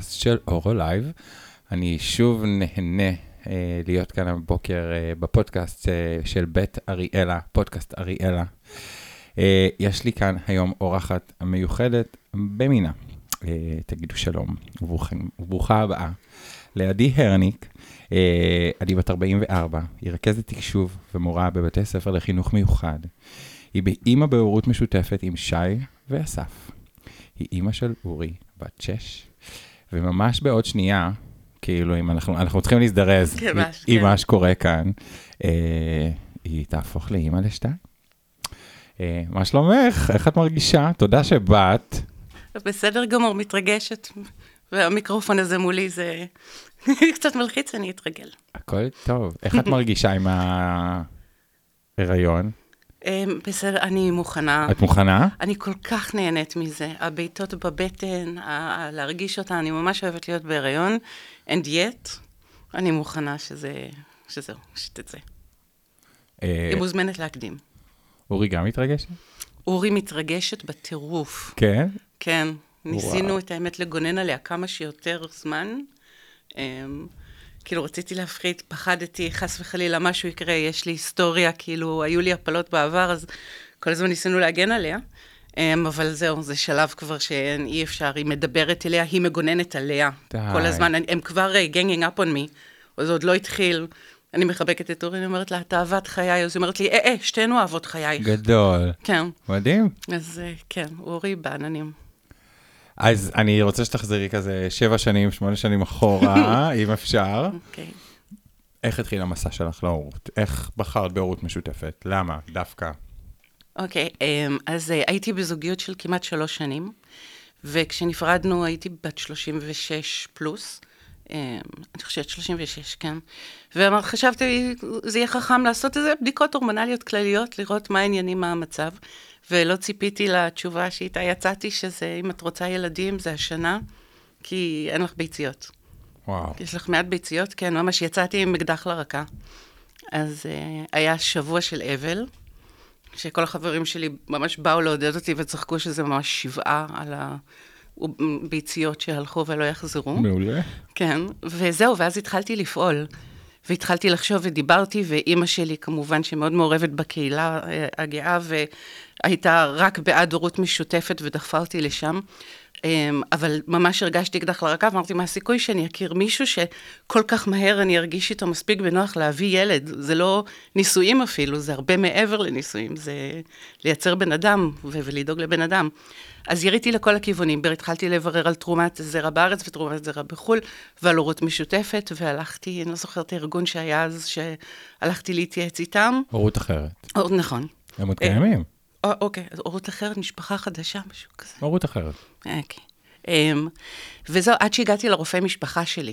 בפודקאסט של אורו לייב. אני שוב נהנה אה, להיות כאן הבוקר אה, בפודקאסט אה, של בית אריאלה, פודקאסט אריאלה. אה, יש לי כאן היום אורחת מיוחדת במינה. אה, תגידו שלום וברוכה הבאה. עדי הרניק, אה, היא בת 44, היא רכזת תקשוב ומורה בבתי ספר לחינוך מיוחד. היא אימא בהורות משותפת עם שי ואסף. היא אימא של אורי, בת 6, וממש בעוד שנייה, כאילו, אם אנחנו, אנחנו צריכים להזדרז כן, עם כן. מה שקורה כאן, אה, היא תהפוך לאימא לשתיים. אה, מה שלומך? איך את מרגישה? תודה שבאת. בסדר גמור, מתרגשת, והמיקרופון הזה מולי זה קצת מלחיץ, אני אתרגל. הכל טוב. איך את מרגישה עם ההיריון? אמ, בסדר, אני מוכנה. את מוכנה? אני כל כך נהנית מזה. הבעיטות בבטן, להרגיש אותה, אני ממש אוהבת להיות בהיריון, and yet, אני מוכנה שזה, שזהו, שתצא. אה, היא מוזמנת להקדים. אורי גם מתרגשת? אורי מתרגשת בטירוף. כן? כן. ניסינו את האמת לגונן עליה כמה שיותר זמן. כאילו רציתי להפחית, פחדתי, חס וחלילה משהו יקרה, יש לי היסטוריה, כאילו היו לי הפלות בעבר, אז כל הזמן ניסינו להגן עליה. Um, אבל זהו, זה שלב כבר שאי אפשר, היא מדברת אליה, היא מגוננת עליה. די. כל הזמן, הם, כבר ganging up on me, זה עוד לא התחיל. אני מחבקת את אורי, אני אומרת לה, את אהבת חיי, אז היא אומרת לי, אה, אה, שתינו אהבות חייך. גדול. כן, מדהים. אז uh, כן, אורי בעננים. אז אני רוצה שתחזרי כזה שבע שנים, שמונה שנים אחורה, אם אפשר. אוקיי. איך התחיל המסע שלך להורות? איך בחרת בהורות משותפת? למה? דווקא. אוקיי, אמ, אז אה, הייתי בזוגיות של כמעט שלוש שנים, וכשנפרדנו הייתי בת 36 פלוס. אמ, אני חושבת 36, כן. וחשבתי, זה יהיה חכם לעשות איזה בדיקות הורמונליות כלליות, לראות מה העניינים, מה המצב. ולא ציפיתי לתשובה שאיתה יצאתי, שזה אם את רוצה ילדים, זה השנה, כי אין לך ביציות. וואו. יש לך מעט ביציות? כן, ממש יצאתי עם אקדח לרקה. אז uh, היה שבוע של אבל, שכל החברים שלי ממש באו לעודד אותי וצחקו שזה ממש שבעה על הביציות שהלכו ולא יחזרו. מעולה. כן, וזהו, ואז התחלתי לפעול. והתחלתי לחשוב ודיברתי, ואימא שלי כמובן שמאוד מעורבת בקהילה אה, הגאה, והייתה רק בעד הורות משותפת ודחפה אותי לשם. אמ, אבל ממש הרגשתי אקדח לרקה, ואמרתי, מה הסיכוי שאני אכיר מישהו שכל כך מהר אני ארגיש איתו מספיק בנוח להביא ילד? זה לא נישואים אפילו, זה הרבה מעבר לנישואים, זה לייצר בן אדם ולדאוג לבן אדם. אז יריתי לכל הכיוונים, התחלתי לברר על תרומת זרע בארץ ותרומת זרע בחו"ל, ועל הורות משותפת, והלכתי, אני לא זוכרת את הארגון שהיה אז, שהלכתי להתייעץ איתם. הורות אחרת. או, נכון. הם עוד אה, קיימים. או, אוקיי, אז הורות אחרת, משפחה חדשה, משהו כזה. הורות אחרת. אוקיי. Um, וזהו, עד שהגעתי לרופא משפחה שלי.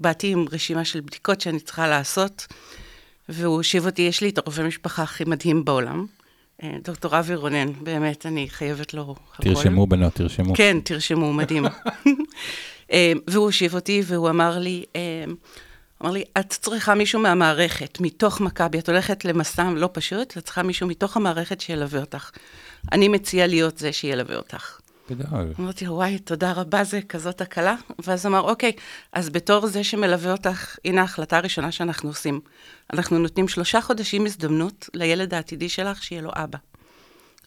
באתי עם רשימה של בדיקות שאני צריכה לעשות, והוא הושיב אותי, יש לי את הרופא משפחה הכי מדהים בעולם, אה, דוקטור אבי רונן, באמת, אני חייבת לו הכל. תרשמו בנות, תרשמו. כן, תרשמו, מדהים. אה, והוא הושיב אותי והוא אמר לי, אה, אמר לי, את צריכה מישהו מהמערכת, מתוך מכבי, את הולכת למסע לא פשוט, את צריכה מישהו מתוך המערכת שילווה אותך. אני מציע להיות זה שילווה אותך. גדול. אמרתי לו, וואי, תודה רבה, זה כזאת הקלה. ואז אמר, אוקיי, אז בתור זה שמלווה אותך, הנה ההחלטה הראשונה שאנחנו עושים. אנחנו נותנים שלושה חודשים הזדמנות לילד העתידי שלך שיהיה לו אבא.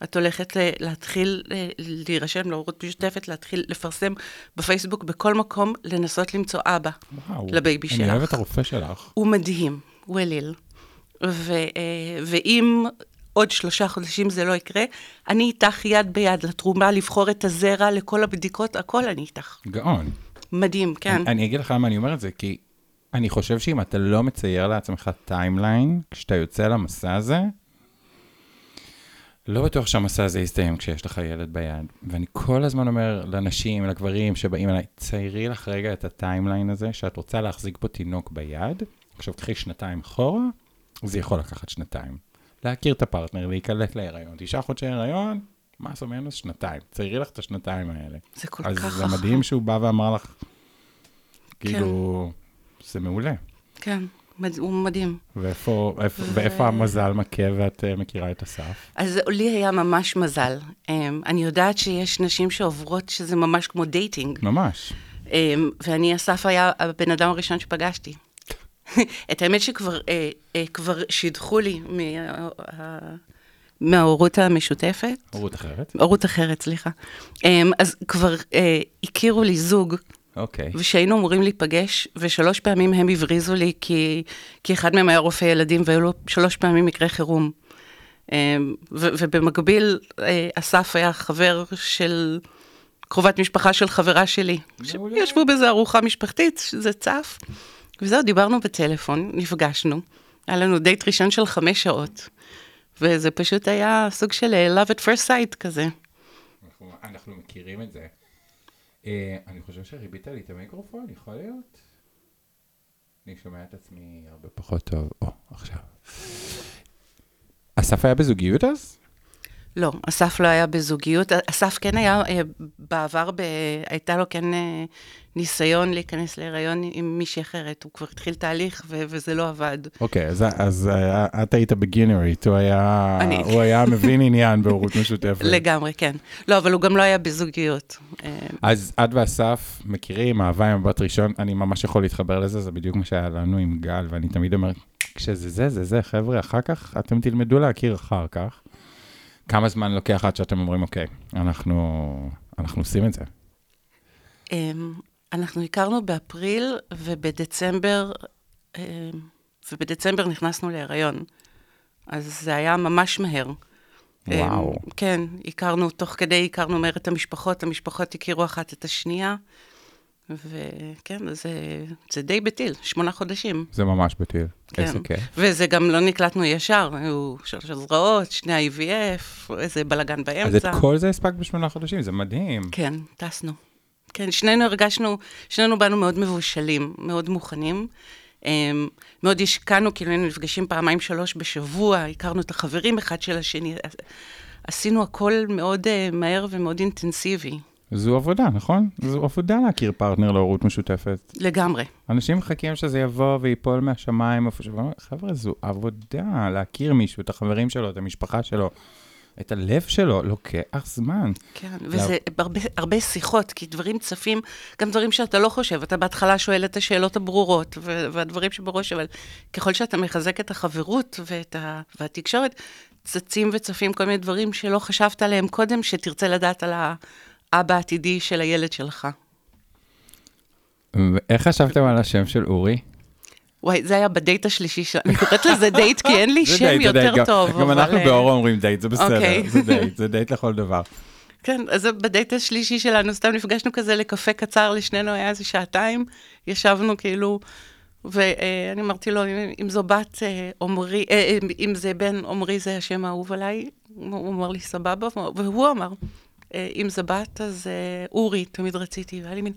את הולכת ל- להתחיל ל- להירשם להורות משותפת, להתחיל לפרסם בפייסבוק, בכל מקום, לנסות למצוא אבא וואו. ל baby שלך. אני אוהב את הרופא שלך. הוא מדהים, הוא אליל. ו, אה, ואם עוד שלושה חודשים זה לא יקרה, אני איתך יד ביד לתרומה, לבחור את הזרע, לכל הבדיקות, הכל אני איתך. גאון. מדהים, כן. אני, אני אגיד לך למה אני אומר את זה, כי אני חושב שאם אתה לא מצייר לעצמך timeline, כשאתה יוצא למסע הזה, לא בטוח שהמסע הזה יסתיים כשיש לך ילד ביד. ואני כל הזמן אומר לנשים, לגברים שבאים אליי, ציירי לך רגע את ה timeline הזה, שאת רוצה להחזיק פה תינוק ביד, עכשיו קחי שנתיים אחורה, זה יכול לקחת שנתיים. להכיר את הפרטנר, להיקלט להיריון. תשעה חודשי הריון, פלוס או מינוס שנתיים. ציירי לך את השנתיים האלה. זה כל אז כך זה חכם. מדהים שהוא בא ואמר לך, כאילו, זה מעולה. כן. הוא מדהים. ואיפה, איפה, ואיפה המזל מכה ואת אה, מכירה את אסף? אז לי היה ממש מזל. אמ, אני יודעת שיש נשים שעוברות שזה ממש כמו dating, ממש. אמ, ואני, אסף היה הבן אדם הראשון שפגשתי. את האמת שכבר אה, אה, כבר שידחו לי מה- ה- מההורות המשותפת, הורות אחרת? הורות אחרת, סליחה. אמ, אז כבר אה, הכירו לי זוג, אוקיי. ושהיינו אמורים להיפגש, ושלוש פעמים הם הבריזו לי, כי, כי אחד מהם היה רופא ילדים, והיו לו שלוש פעמים מקרה חירום. אמ, ו- ובמקביל, אה, אסף היה חבר של קרובת משפחה של חברה שלי. ישבו באיזו ארוחה משפחתית, שזה צף. וזהו, דיברנו בטלפון, נפגשנו. היה לנו דייט ראשון של חמש שעות. וזה פשוט היה סוג של אה, love at first sight כזה. אנחנו, אנחנו מכירים את זה. אה, אני חושב שריבית לי את המיקרופון, יכול להיות? אני שומע את עצמי הרבה פחות טוב. או, עכשיו. אסף היה בזוגיות אז? לא, אסף לא היה בזוגיות. אסף כן היה, אה, בעבר, ב... הייתה לו כן אה, ניסיון להיכנס להיריון עם מישהי אחרת. הוא כבר התחיל תהליך ו... וזה לא עבד. אוקיי, אז, אז אה, את היית בגינרית, הוא היה, אני. הוא היה מבין עניין בהורות משותפת. לגמרי, כן. לא, אבל הוא גם לא היה בזוגיות. אז את ואסף מכירים, אהבה עם מבט ראשון, אני ממש יכול להתחבר לזה, זה בדיוק מה שהיה לנו עם גל, ואני תמיד אומר, כשזה זה, זה זה, חבר'ה, אחר כך אתם תלמדו להכיר אחר כך. כמה זמן לוקח עד שאתם אומרים, אוקיי, אנחנו, אנחנו עושים את זה. אמ, אנחנו הכרנו באפריל, ובדצמבר, אמ, ובדצמבר נכנסנו להיריון. אז זה היה ממש מהר. וואו. אמ, כן, הכרנו, תוך כדי הכרנו מהר את המשפחות, המשפחות הכירו אחת את השנייה, וכן, זה, זה די בטיל, שמונה חודשים. זה ממש בטיל. כן. איזה כיף. וזה גם לא נקלטנו ישר, היו שלוש הזרעות, שני ה-IVF, איזה בלאגן באמצע. אז את כל זה הספקת בשמונה חודשים, זה מדהים. כן, טסנו. כן, שנינו הרגשנו, שנינו באנו מאוד מבושלים, מאוד מוכנים. אמ, מאוד השקענו, כאילו היינו נפגשים פעמיים שלוש בשבוע, הכרנו את החברים אחד של השני. עשינו הכל מאוד אה, מהר ומאוד אינטנסיבי, זו עבודה, נכון? זו עבודה להכיר פרטנר להורות משותפת. לגמרי. אנשים מחכים שזה יבוא ויפול מהשמיים איפה שבא, חבר'ה, זו עבודה, להכיר מישהו, את החברים שלו, את המשפחה שלו, את הלב שלו, לוקח זמן. כן, וזה הרבה, הרבה שיחות, כי דברים צפים, גם דברים שאתה לא חושב. אתה בהתחלה שואל את השאלות הברורות, והדברים שבראש, אבל ככל שאתה מחזק את החברות ואת ה- והתקשורת, צצים וצפים כל מיני דברים שלא חשבת עליהם קודם, שתרצה לדעת על האבא העתידי של הילד שלך. ואיך חשבתם על השם של אורי? וואי, זה היה בדייט השלישי שלנו, אני קוראת לזה דייט, כי אין לי שם דייט, יותר דייט, גם- טוב. גם אבל, אנחנו אה, באורו אומרים דייט, זה בסדר, אוקיי. זה דייט, זה דייט לכל דבר. כן, אז בדייט השלישי שלנו, סתם נפגשנו כזה לקפה קצר, לשנינו היה איזה שעתיים, ישבנו כאילו, ואני אמרתי לו, אם- אם זו בת אה, עמרי, אה, אה, אם זה בן עמרי זה השם האהוב עליי, הוא אמר לי סבבה, והוא אמר, אה, אם זה בת אז אה, אורי, תמיד רציתי, והיה לי מין,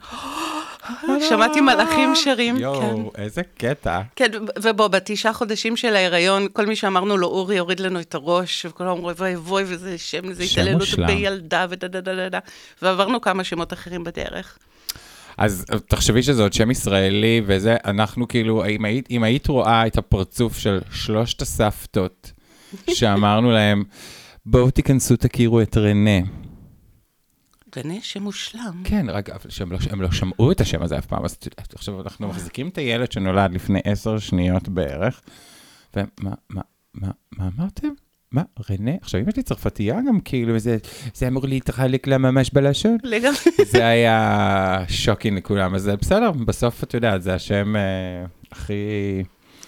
שמעתי מלאכים שרים, כן. יואו, איזה קטע. כן, ובוא, בתשעה חודשים של ההיריון, כל מי שאמרנו לו, אורי הוריד לנו את הראש, וכולם אמרו, וואי וואי, וזה שם, זה התעללות. בילדה, ודה דה דה דה דה, ועברנו כמה שמות אחרים בדרך. אז תחשבי שזה עוד שם ישראלי, וזה, אנחנו כאילו, אם היית, אם היית רואה את הפרצוף של שלושת הסבתות, שאמרנו להם, בואו תיכנסו, תכירו את רנה. רנה, שם מושלם. כן, רק שהם לא, הם לא שמעו את השם הזה אף פעם, אז עכשיו אנחנו מחזיקים את הילד שנולד לפני עשר שניות בערך, ומה, מה, מה, מה אמרתם? מה, רנה? עכשיו, אם יש לי צרפתייה גם, כאילו, זה, זה אמור להתחלק לה ממש בלשון. לגמרי. זה היה שוקינג לכולם, אז בסדר, בסוף את יודעת, זה השם אה, הכי...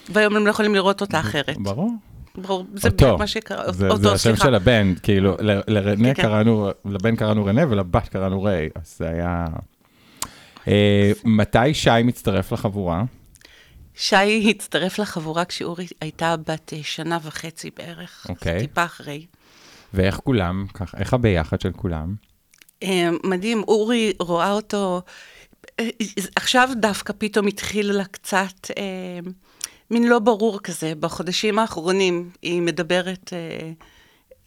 והיום הם לא יכולים לראות אותה אחרת. ברור. ברור, זה אותו. בדיוק מה שקרה. זה, אותו, זה השם סליחה. של הבן, כאילו, ל- לרנה כן, כן. קראנו, לבן קראנו רנה ולבת קראנו ריי, אז זה היה... אה, מתי שי מצטרף לחבורה? שי הצטרף לחבורה כשאורי הייתה בת אה, שנה וחצי בערך. אוקיי. טיפה אחרי. ואיך כולם, ככה, איך הביחד של כולם? אה, מדהים, אורי רואה אותו, אה, עכשיו דווקא פתאום התחיל לה קצת, אה, מין לא ברור כזה, בחודשים האחרונים היא מדברת אה,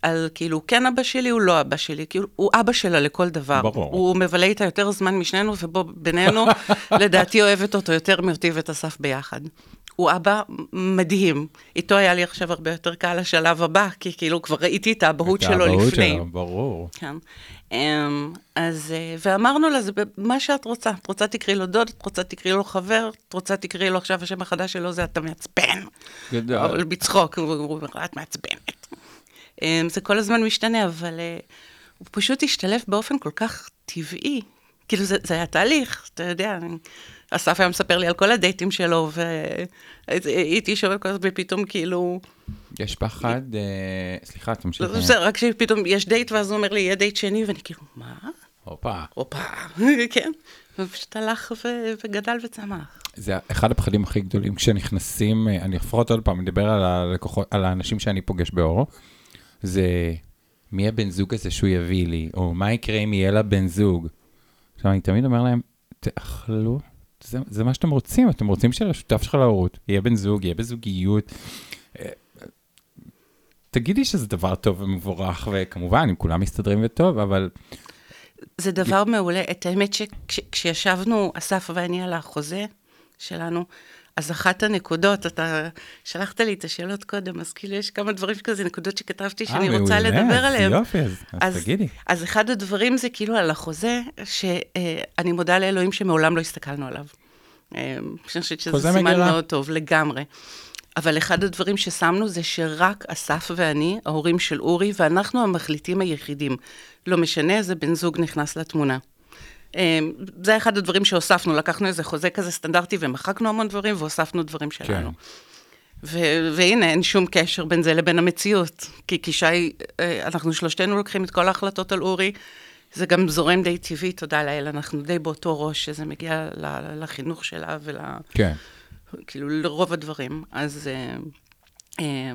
על כאילו, כן אבא שלי, הוא לא אבא שלי, כאילו, הוא אבא שלה לכל דבר. ברור. הוא מבלה איתה יותר זמן משנינו, ובו בינינו, לדעתי אוהבת אותו יותר מאותי ואת אסף ביחד. הוא אבא מדהים. איתו היה לי עכשיו הרבה יותר קל לשלב הבא, כי כאילו כבר ראיתי את האבהות שלו לפני. את האבהות שלו, ברור. כן. אמ, אז, אה, ואמרנו לה, זה מה שאת רוצה. את רוצה תקראי לו דוד, את רוצה תקראי לו חבר, את רוצה תקראי לו עכשיו, השם החדש שלו זה אתה מעצבן. גדול. אבל בצחוק, הוא אומר, את מעצבנת. אמ, זה כל הזמן משתנה, אבל אה, הוא פשוט השתלב באופן כל כך טבעי. כאילו, זה, זה היה תהליך, אתה יודע. אסף היה מספר לי על כל הדייטים שלו, והייתי שומעת כל הזמן, ופתאום כאילו... יש פחד, אה, סליחה, תמשיך. בסדר, רק שפתאום יש דייט, ואז הוא אומר לי, יהיה דייט שני, ואני כאילו, מה? הופה. הופה, כן. ופשוט הלך וגדל וצמח. זה אחד הפחדים הכי גדולים כשנכנסים, אה, אני לפחות עוד פעם מדבר על הלקוחות, על האנשים שאני פוגש באורו, זה מי הבן זוג הזה שהוא יביא לי, או מה יקרה אם יהיה לה בן זוג. עכשיו, אני תמיד אומר להם, תאכלו זה, זה מה שאתם רוצים, אתם רוצים שלשותף שלך להורות יהיה בן זוג, יהיה בזוגיות. אה, תגידי שזה דבר טוב ומבורך, וכמובן, אם כולם מסתדרים וטוב, אבל... זה דבר מעולה. את האמת שכשישבנו, אסף ואני על החוזה שלנו, אז אחת הנקודות, אתה שלחת לי את השאלות קודם, אז כאילו יש כמה דברים כזה, נקודות שכתבתי שאני 아, רוצה מעולה, לדבר עליהן. אה, יופי, אז, אז, תגידי. אז אחד הדברים זה כאילו על החוזה, שאני מודה לאלוהים שמעולם לא הסתכלנו עליו. אה, אני חושבת שזה סימן מגירה. מאוד טוב, לגמרי. אבל אחד הדברים ששמנו זה שרק אסף ואני, ההורים של אורי, ואנחנו המחליטים היחידים. לא משנה איזה בן זוג נכנס לתמונה. אמ, זה אחד הדברים שהוספנו, לקחנו איזה חוזה כזה סטנדרטי ומחקנו המון דברים והוספנו דברים שלנו. כן. ו- והנה, אין שום קשר בין זה לבין המציאות. כי, כי שי, אה, אנחנו שלושתנו לוקחים את כל ההחלטות על אורי, זה גם זורם די טבעי, תודה לאל, אנחנו די באותו ראש, שזה מגיע לחינוך שלה ול... כן. כאילו, לרוב הדברים. אז, אה, אה,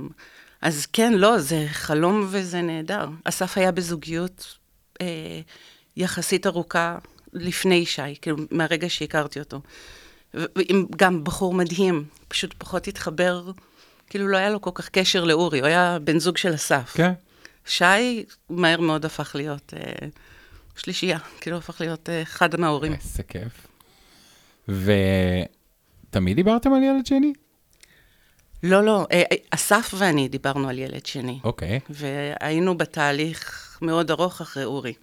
אז כן, לא, זה חלום וזה נהדר. אסף היה בזוגיות יחסית ארוכה לפני שי, כאילו, מהרגע שהכרתי אותו. גם בחור מדהים, פשוט פחות התחבר, כאילו לא היה לו כל כך קשר לאורי, הוא היה בן זוג של אסף. כן. שי מהר מאוד הפך להיות אה, שלישייה, כאילו הפך להיות אה, אחד מההורים. איזה כיף. ותמיד דיברתם על ילד שני? לא, לא, אה, אסף ואני דיברנו על ילד שני. אוקיי. והיינו בתהליך מאוד ארוך אחרי אורי,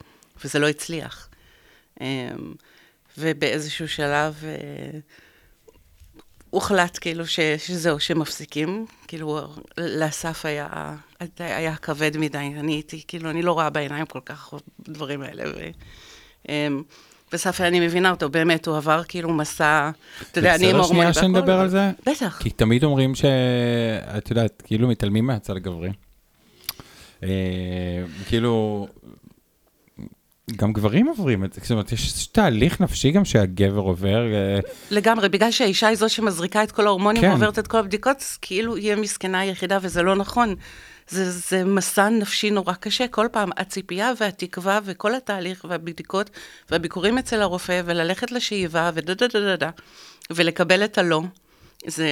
וזה לא הצליח. אמ, ובאיזשהו שלב אה, הוחלט כאילו ש, שזהו, שמפסיקים. כאילו, לאסף היה, היה כבד מדי, אני הייתי, כאילו, אני לא רואה בעיניים כל כך דברים האלה. ו, אמ, בסוף אני מבינה אותו, באמת, הוא עבר כאילו מסע, אתה יודע, אני עם הורמונים והכל. בסדר שנייה שנדבר על זה? בטח. כי תמיד אומרים שאת יודעת, כאילו מתעלמים מהצד הגברי. אה, כאילו, גם גברים עוברים את זה, זאת אומרת, יש תהליך נפשי גם שהגבר עובר. אה, לגמרי, בגלל שהאישה היא זו שמזריקה את כל ההורמונים כן. ועוברת את כל הבדיקות, אז כאילו היא המסכנה היחידה, וזה לא נכון. זה, זה מסע נפשי נורא קשה, כל פעם הציפייה והתקווה וכל התהליך והבדיקות והביקורים אצל הרופא וללכת לשאיבה ודה דה דה דה דה ולקבל את הלא. זה...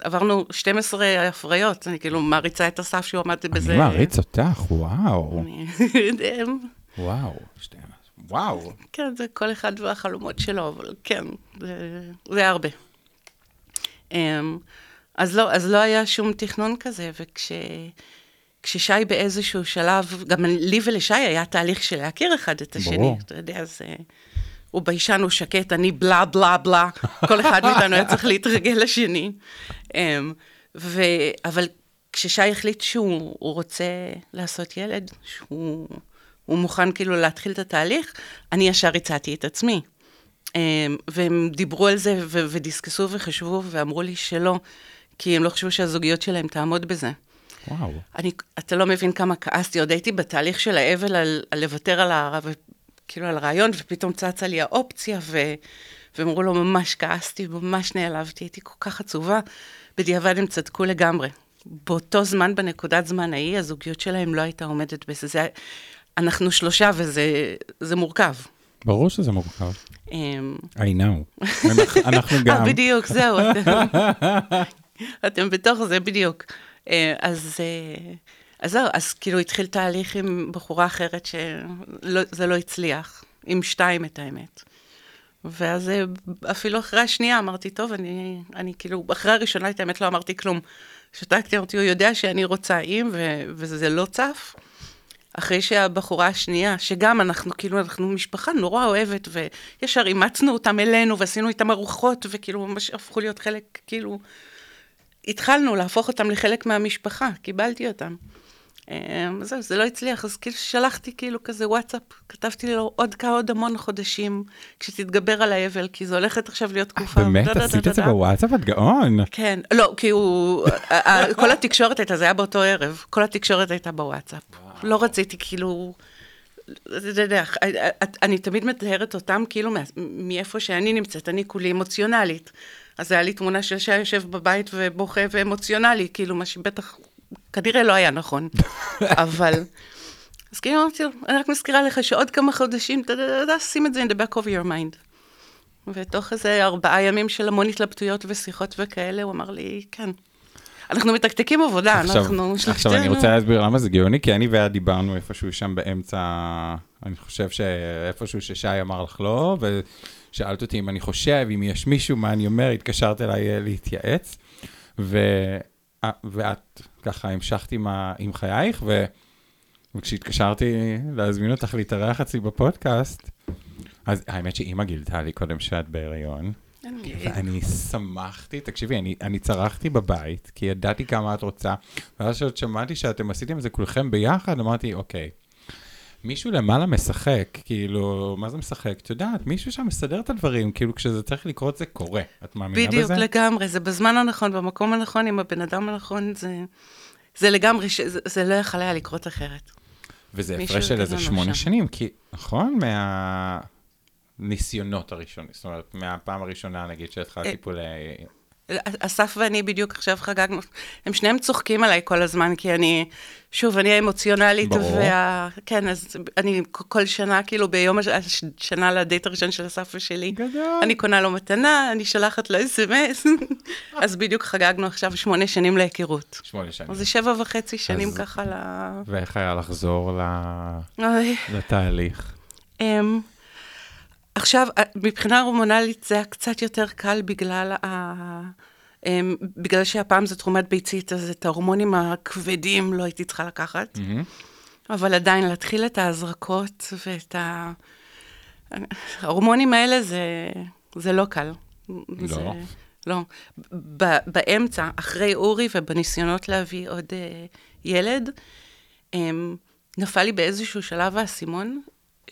עברנו 12 הפריות, אני כאילו מעריצה את הסף שהוא עמד בזה. אני מעריץ אותך, וואו. וואו, שתיים, וואו. כן, זה כל אחד והחלומות שלו, אבל כן, זה, זה הרבה. Um, אז לא, אז לא היה שום תכנון כזה, וכששי באיזשהו שלב, גם לי ולשי היה תהליך של להכיר אחד את השני. ברור. אתה יודע, זה... הוא ביישן, הוא שקט, אני בלה בלה בלה, כל אחד מאיתנו היה צריך להתרגל לשני. Um, ו... אבל כששי החליט שהוא רוצה לעשות ילד, שהוא הוא מוכן כאילו להתחיל את התהליך, אני ישר הצעתי את עצמי. אמ, והם דיברו על זה ו- ודיסקסו וחשבו ואמרו לי שלא, כי הם לא חשבו שהזוגיות שלהם תעמוד בזה. וואו. אני, אתה לא מבין כמה כעסתי, עוד הייתי בתהליך של האבל על, על לוותר על, ה, כאילו על הרעיון, ופתאום צצה לי האופציה, ו, והם אמרו לו, ממש כעסתי, ממש נעלבתי, הייתי כל כך עצובה. בדיעבד הם צדקו לגמרי. באותו זמן, בנקודת זמן ההיא, הזוגיות שלהם לא הייתה עומדת בזה. זה, אנחנו שלושה וזה מורכב. ברור שזה מורכב. אמ, I know. אנחנו גם. אה, בדיוק, זהו. אתם בתוך זה, בדיוק. אה, אז... אה, אז זהו, אז כאילו התחיל תהליך עם בחורה אחרת שזה לא הצליח, עם שתיים את האמת. ואז אפילו אחרי השנייה אמרתי, טוב, אני, אני כאילו, אחרי הראשונה, את האמת, לא אמרתי כלום. שתקתי, אמרתי, הוא יודע שאני רוצה עם, ו- וזה לא צף. אחרי שהבחורה השנייה, שגם אנחנו, כאילו, אנחנו משפחה נורא אוהבת, וישר אימצנו אותם אלינו, ועשינו איתם ארוחות, וכאילו, ממש הפכו להיות חלק, כאילו, התחלנו להפוך אותם לחלק מהמשפחה, קיבלתי אותם. אה, זהו, זה לא הצליח, אז כאילו שלחתי כאילו כזה וואטסאפ, כתבתי לו עוד כמה, עוד המון חודשים, כשתתגבר על האבל, כי זה הולכת עכשיו להיות תקופה. באמת? עשית את זה בוואטסאפ? את גאון. כן, לא, כי הוא, כל התקשורת הייתה, זה היה באותו ערב, כל התקשורת הייתה בוואטסאפ. לא רציתי כאילו... אתה יודע, אני תמיד מתארת אותם כאילו מאיפה שאני נמצאת, אני כולי אמוציונלית. אז היה לי תמונה של שי יושב בבית ובוכה ואמוציונלי, כאילו, מה שבטח כנראה לא היה נכון, אבל... אז כאילו אמרתי לו, אני רק מזכירה לך שעוד כמה חודשים, שים את זה in the back of your mind. ותוך איזה ארבעה ימים של המון התלבטויות ושיחות וכאלה, הוא אמר לי, כן. אנחנו מתקתקים עבודה, עכשיו, אנחנו שלושתנו. עכשיו אני רוצה להסביר למה זה גאוני, כי אני ואת דיברנו איפשהו שם באמצע, אני חושב שאיפשהו ששי אמר לך לא, ושאלת אותי אם אני חושב, אם יש מישהו, מה אני אומר, התקשרת אליי להתייעץ, ו... ואת ככה המשכת עם, ה, עם חייך, ו, וכשהתקשרתי להזמין אותך להתארח אצלי בפודקאסט, אז האמת שאימא גילתה לי קודם שאת בהיריון. ואני שמחתי, תקשיבי, אני, אני צרחתי בבית, כי ידעתי כמה את רוצה, ואז כשעוד שמעתי שאתם עשיתם את זה כולכם ביחד, אמרתי, אוקיי, מישהו למעלה משחק, כאילו, מה זה משחק? את יודעת, מישהו שם מסדר את הדברים, כאילו, כשזה צריך לקרות זה קורה. את מאמינה בדיוק, בזה? בדיוק, לגמרי, זה בזמן הנכון, במקום הנכון, עם הבן אדם הנכון, זה, זה לגמרי, זה, זה לא יכול היה לקרות אחרת. וזה הפרש של איזה שמונה שם. שנים, כי, נכון? מהניסיונות הראשונים, זאת אומרת, מהפעם הראשונה, נגיד, שהתחלת אה, טיפולי אסף ואני בדיוק עכשיו חגגנו, הם שניהם צוחקים עליי כל הזמן, כי אני, שוב, אני האמוציונלית, ברור. וה... כן, אז אני כל שנה, כאילו ביום השנה לדייט הראשון של אסף ושלי, גדול. אני קונה לו מתנה, אני שולחת לו אס.אם.אס, אז בדיוק חגגנו עכשיו שמונה שנים להיכרות. שמונה שנים. אז זה שבע וחצי שנים אז... ככה ל... ואיך היה לחזור ל... לתהליך? עכשיו, אה, מבחינה הורמונלית זה היה קצת יותר קל בגלל ה... אמ, בגלל שהפעם זו תרומת ביצית, אז את ההורמונים הכבדים לא הייתי צריכה לקחת. Mm-hmm. אבל עדיין, להתחיל את ההזרקות ואת ה... ההורמונים האלה זה, זה לא קל. לא. זה, לא. ב, באמצע, אחרי אורי ובניסיונות להביא עוד uh, ילד, um, נפל לי באיזשהו שלב האסימון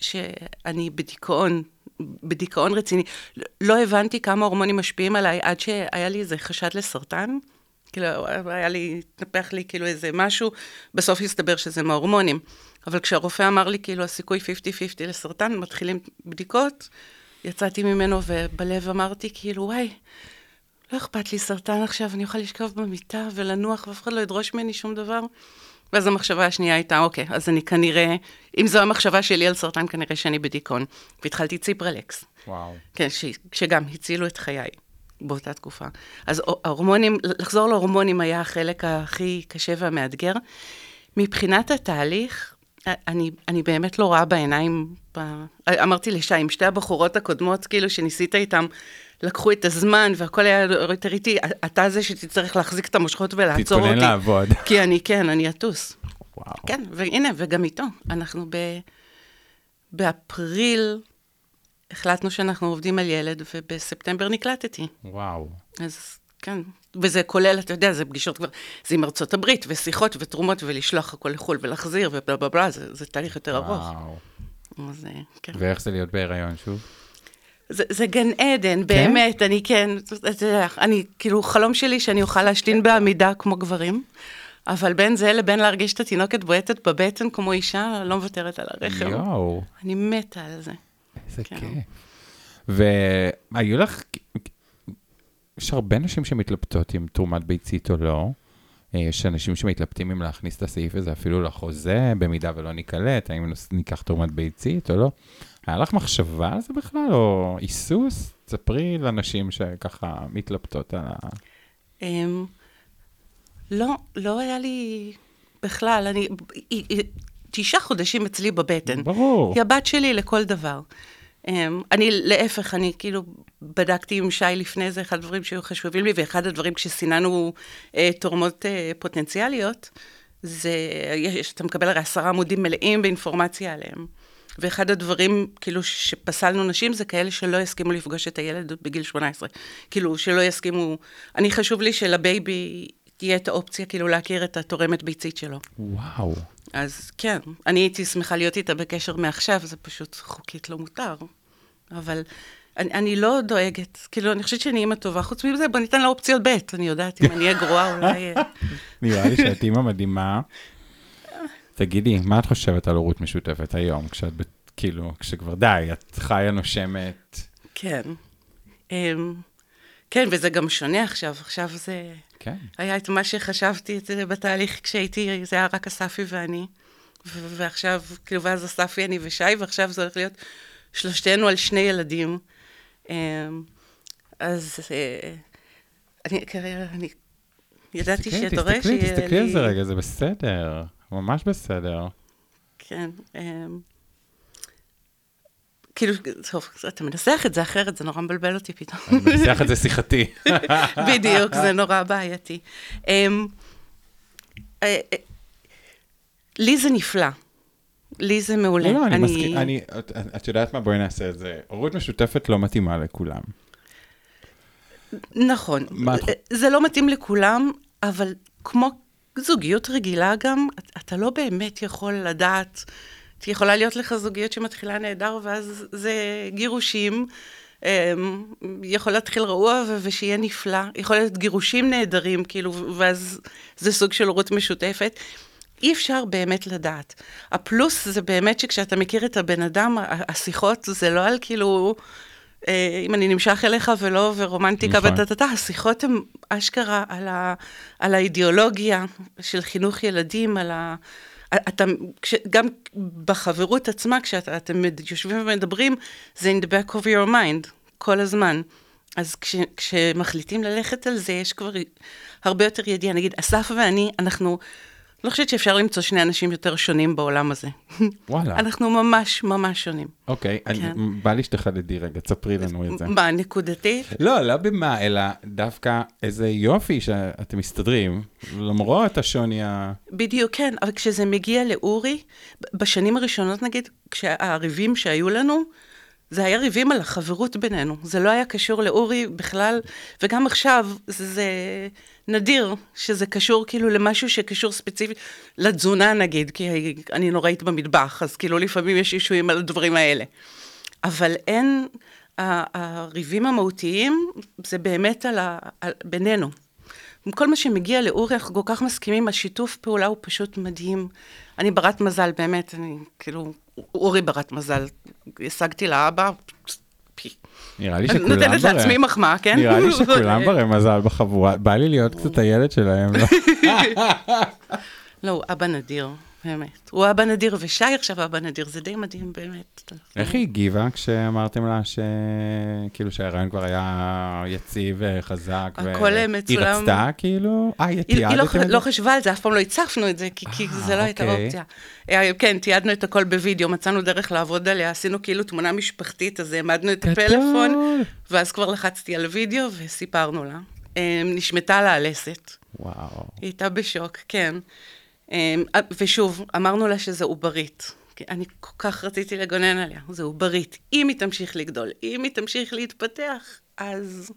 שאני בדיכאון בדיכאון רציני. לא הבנתי כמה הורמונים משפיעים עליי עד שהיה לי איזה חשד לסרטן. כאילו, היה לי, התנפח לי כאילו איזה משהו, בסוף הסתבר שזה מההורמונים. אבל כשהרופא אמר לי, כאילו, הסיכוי 50-50 לסרטן, מתחילים בדיקות, יצאתי ממנו ובלב אמרתי, כאילו, וואי, לא אכפת לי סרטן עכשיו, אני אוכל לשכב במיטה ולנוח, ואף אחד לא ידרוש ממני שום דבר. ואז המחשבה השנייה הייתה, אוקיי, אז אני כנראה, אם זו המחשבה שלי על סרטן, כנראה שאני בדיכאון. והתחלתי ציפרלקס. וואו. כן, ש, שגם הצילו את חיי באותה תקופה. אז ההורמונים, לחזור להורמונים היה החלק הכי קשה והמאתגר. מבחינת התהליך, אני, אני באמת לא רואה בעיניים, ב... אמרתי לשי, עם שתי הבחורות הקודמות, כאילו, שניסית איתן לקחו את הזמן, והכל היה יותר איטי, אתה זה שתצטרך להחזיק את המושכות ולעצור אותי. תתכונן לעבוד. כי אני, כן, אני אטוס. וואו. כן, והנה, וגם איתו. אנחנו ב... באפריל החלטנו שאנחנו עובדים על ילד, ובספטמבר נקלטתי. וואו. אז כן, וזה כולל, אתה יודע, זה פגישות כבר, זה עם ארצות הברית, ושיחות ותרומות, ולשלוח הכל לחו"ל ולהחזיר, ובלה בלה בלה, זה, זה תהליך יותר ארוך. וואו. אז כן. ואיך זה להיות בהיריון שוב? זה, זה גן עדן, כן? באמת, אני כן, אני, כאילו, חלום שלי שאני אוכל להשתין בעמידה כמו גברים, אבל בין זה לבין להרגיש את התינוקת בועטת בבטן כמו אישה, לא מוותרת על הרחם. יואו. אני מתה על זה. איזה כן. כיף. והיו לך, יש הרבה נשים שמתלבטות עם תרומת ביצית או לא. אה, יש אנשים שמתלבטים אם להכניס את הסעיף הזה אפילו לחוזה, במידה ולא ניקלט, האם ניקח תרומת ביצית או לא. היה לך מחשבה על זה בכלל, או היסוס? תספרי לנשים שככה מתלבטות על ה... אמ, לא, לא היה לי בכלל, אני... תשעה חודשים אצלי בבטן. ברור. היא הבת שלי לכל דבר. אמ, אני, להפך, אני כאילו בדקתי עם שי לפני זה, אחד הדברים שהיו חשובים לי, ואחד הדברים כשסיננו אה, תורמות אה, פוטנציאליות, זה, יש, אתה מקבל הרי עשרה עמודים מלאים באינפורמציה עליהם. ואחד הדברים, כאילו, שפסלנו נשים, זה כאלה שלא יסכימו לפגוש את הילד בגיל 18. כאילו, שלא יסכימו... אני, חשוב לי שלבייבי תהיה את האופציה, כאילו, להכיר את התורמת ביצית שלו. וואו. אז כן, אני הייתי שמחה להיות איתה בקשר מעכשיו, זה פשוט חוקית לא מותר. אבל אני, אני לא דואגת, כאילו, אני חושבת שאני אימא טובה. חוץ מזה, בוא ניתן לה אופציות ב', אני יודעת, אם אני אהיה גרועה, אולי... אה. נראה לי שאת אימא מדהימה. תגידי, מה את חושבת על הורות משותפת היום, כשאת, כאילו, כשכבר די, את חיה נושמת? כן. אמ, כן, וזה גם שונה עכשיו, עכשיו זה... כן. היה את מה שחשבתי את זה בתהליך כשהייתי, זה היה רק אספי ואני. ועכשיו, כאילו, ואז אספי, אני ושי, ועכשיו זה הולך להיות שלושתנו על שני ילדים. אמ, אז אה, אני, אני ידעתי שאתה רואה שיהיה לי... תסתכלי, תסתכלי על זה רגע, זה בסדר, ממש בסדר. כן. אמ, כאילו, טוב, אתה מנסח את זה אחרת, זה נורא מבלבל אותי פתאום. אני מנסח את זה שיחתי. בדיוק, זה נורא בעייתי. אמ, אה, אה, לי זה נפלא. לי זה מעולה. לא, לא, אני מסכים, אני, את יודעת מה? בואי נעשה את זה. הורות משותפת לא מתאימה לכולם. נכון. זה לא מתאים לכולם, אבל כמו זוגיות רגילה גם, אתה לא באמת יכול לדעת, יכולה להיות לך זוגיות שמתחילה נהדר, ואז זה גירושים. אמ, יכול להתחיל רעוע ושיהיה נפלא, יכול להיות גירושים נהדרים, כאילו, ואז זה סוג של הורות משותפת. אי אפשר באמת לדעת. הפלוס זה באמת שכשאתה מכיר את הבן אדם, השיחות זה לא על כאילו, אם אני נמשך אליך ולא, ורומנטיקה נכון. וטטטה, השיחות הן אשכרה על, ה, על האידיאולוגיה של חינוך ילדים, על ה... אתה, כש, גם בחברות עצמה, כשאתם יושבים ומדברים, זה in the back of your mind, כל הזמן. אז כש, כשמחליטים ללכת על זה, יש כבר הרבה יותר ידיעה. נגיד, אסף ואני, אנחנו לא חושבת שאפשר למצוא שני אנשים יותר שונים בעולם הזה. וואלה. אנחנו ממש ממש שונים. אוקיי, כן. אני, בא לי שתחדדי רגע, תספרי לנו את זה. מה, נקודתי? לא, לא במה, אלא דווקא איזה יופי שאתם מסתדרים, למרות השוני ה... בדיוק, כן, אבל כשזה מגיע לאורי, בשנים הראשונות נגיד, כשהריבים שהיו לנו, זה היה ריבים על החברות בינינו, זה לא היה קשור לאורי בכלל, וגם עכשיו זה נדיר שזה קשור כאילו למשהו שקשור ספציפית לתזונה נגיד, כי אני נוראית במטבח, אז כאילו לפעמים יש אישויים על הדברים האלה. אבל אין, הריבים המהותיים זה באמת על ה, על, בינינו. כל מה שמגיע לאורי, אנחנו כל כך מסכימים, השיתוף פעולה הוא פשוט מדהים. אני ברת מזל, באמת, אני כאילו, אורי ברת מזל. השגתי לאבא, פי. נראה לי שכולם... נותנת לעצמי מחמאה, כן? נראה לי שכולם ברי מזל בחבורה. בא לי להיות קצת הילד שלהם. לא, לא הוא אבא נדיר. באמת. הוא אבא נדיר, ושי עכשיו אבא נדיר, זה די מדהים, באמת. איך היא הגיבה כשאמרתם לה שכאילו שהרעיון כבר היה יציב וחזק? הכל מצולם. היא רצתה כאילו? אה, היא תיעדתם את זה? לא חשבה על זה, אף פעם לא הצפנו את זה, כי זה לא הייתה אוקיי. אופציה. אה, כן, תיעדנו את הכל בווידאו, מצאנו דרך לעבוד עליה, עשינו כאילו תמונה משפחתית, אז העמדנו את הפלאפון, ואז כבר לחצתי על וידאו וסיפרנו לה. אה, נשמטה לה הלסת. וואו. היא הייתה בשוק, כן. אמ, אה, ושוב, אמרנו לה שזה עוברית. אני כל כך רציתי לגונן עליה, זה עוברית. אם היא תמשיך לגדול, אם היא תמשיך להתפתח, אז...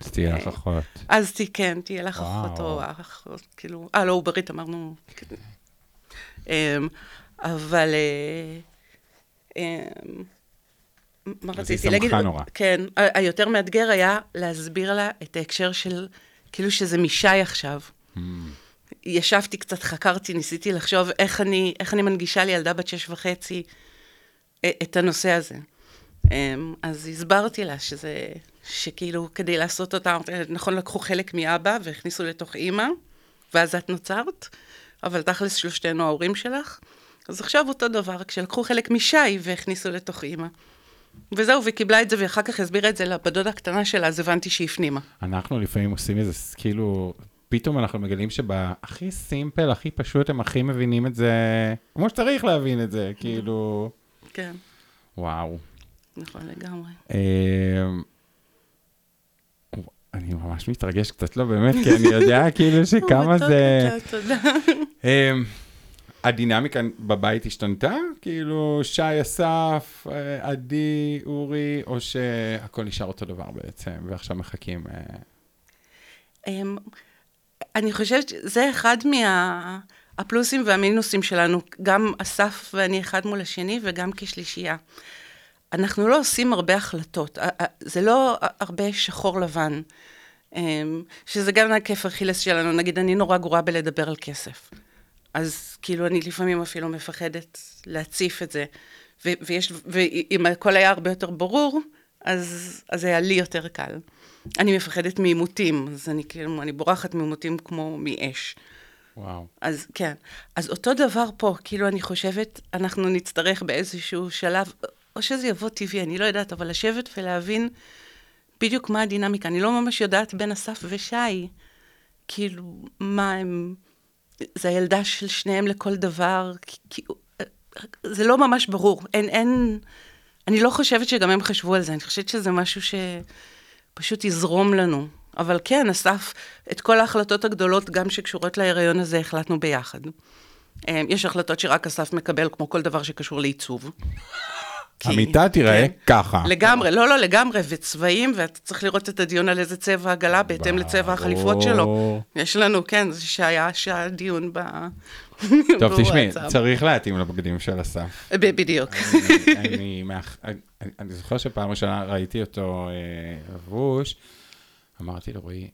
אז תהיה לך אחות. אז כן, תהיה לך אחות או אח, כאילו... אה, לא, עוברית אמרנו. אמ, אבל... אה, אמ, מה רציתי להגיד? זה שמחה נורא. כן, היותר מאתגר היה להסביר לה את ההקשר של, כאילו שזה משי עכשיו. ישבתי קצת, חקרתי, ניסיתי לחשוב איך אני, איך אני מנגישה לילדה בת שש וחצי אה, את הנושא הזה. אמ, אז הסברתי לה שזה, שכאילו כדי לעשות אותה, נכון, לקחו חלק מאבא והכניסו לתוך אימא, ואז את נוצרת, אבל תכלס שלושתנו ההורים שלך. אז עכשיו אותו דבר, כשלקחו חלק משי והכניסו לתוך אימא. וזהו, וקיבלה את זה, ואחר כך הסבירה את זה לבת דודה הקטנה שלה, אז הבנתי שהיא הפנימה. אנחנו לפעמים עושים איזה, כאילו, פתאום אנחנו מגלים שבהכי סימפל, הכי פשוט, הם הכי מבינים את זה כמו שצריך להבין את זה, כאילו... כן. וואו. נכון, לגמרי. אמ, אני ממש מתרגש קצת, לא באמת, כי אני יודע כאילו שכמה זה... תודה, אמ, הדינמיקה בבית השתנתה? כאילו, שי אסף, אה, עדי, אורי, או שהכל נשאר אותו דבר בעצם, ועכשיו מחכים... אני חושבת שזה אחד מהפלוסים והמינוסים שלנו, גם אסף ואני אחד מול השני וגם כשלישייה. אנחנו לא עושים הרבה החלטות, זה לא הרבה שחור לבן, אמ, שזה גם הכיף אכילס שלנו, נגיד אני נורא גרועה בלדבר על כסף. אז כאילו אני לפעמים אפילו מפחדת להציף את זה, ואם הכל היה הרבה יותר ברור, אז, אז היה לי יותר קל. אני מפחדת מעימותים, אז אני כאילו, אני בורחת מעימותים כמו מאש. וואו. אז כן, אז אותו דבר פה, כאילו אני חושבת, אנחנו נצטרך באיזשהו שלב, או שזה יבוא טבעי, אני לא יודעת, אבל לשבת ולהבין בדיוק מה הדינמיקה. אני לא ממש יודעת בין אסף ושי, כאילו, מה הם... זה הילדה של שניהם לכל דבר, כי, זה לא ממש ברור. אין, אין... אני לא חושבת שגם הם חשבו על זה, אני חושבת שזה משהו שפשוט יזרום לנו. אבל כן, אסף, את כל ההחלטות הגדולות, גם שקשורות להיריון הזה, החלטנו ביחד. אה, יש החלטות שרק אסף מקבל, כמו כל דבר שקשור לעיצוב. המיטה תיראה כן, ככה. לגמרי, לא, לא, לגמרי, וצבעים, ואתה צריך לראות את הדיון על איזה צבע עגלה, בהתאם לצבע החליפות שלו. יש לנו, כן, זה שהיה שעה דיון ב... טוב, תשמעי, צריך להתאים לבגדים של אסף. בדיוק. אני זוכר שפעם ראשונה ראיתי אותו אה, לבוש, אמרתי לו, רועי,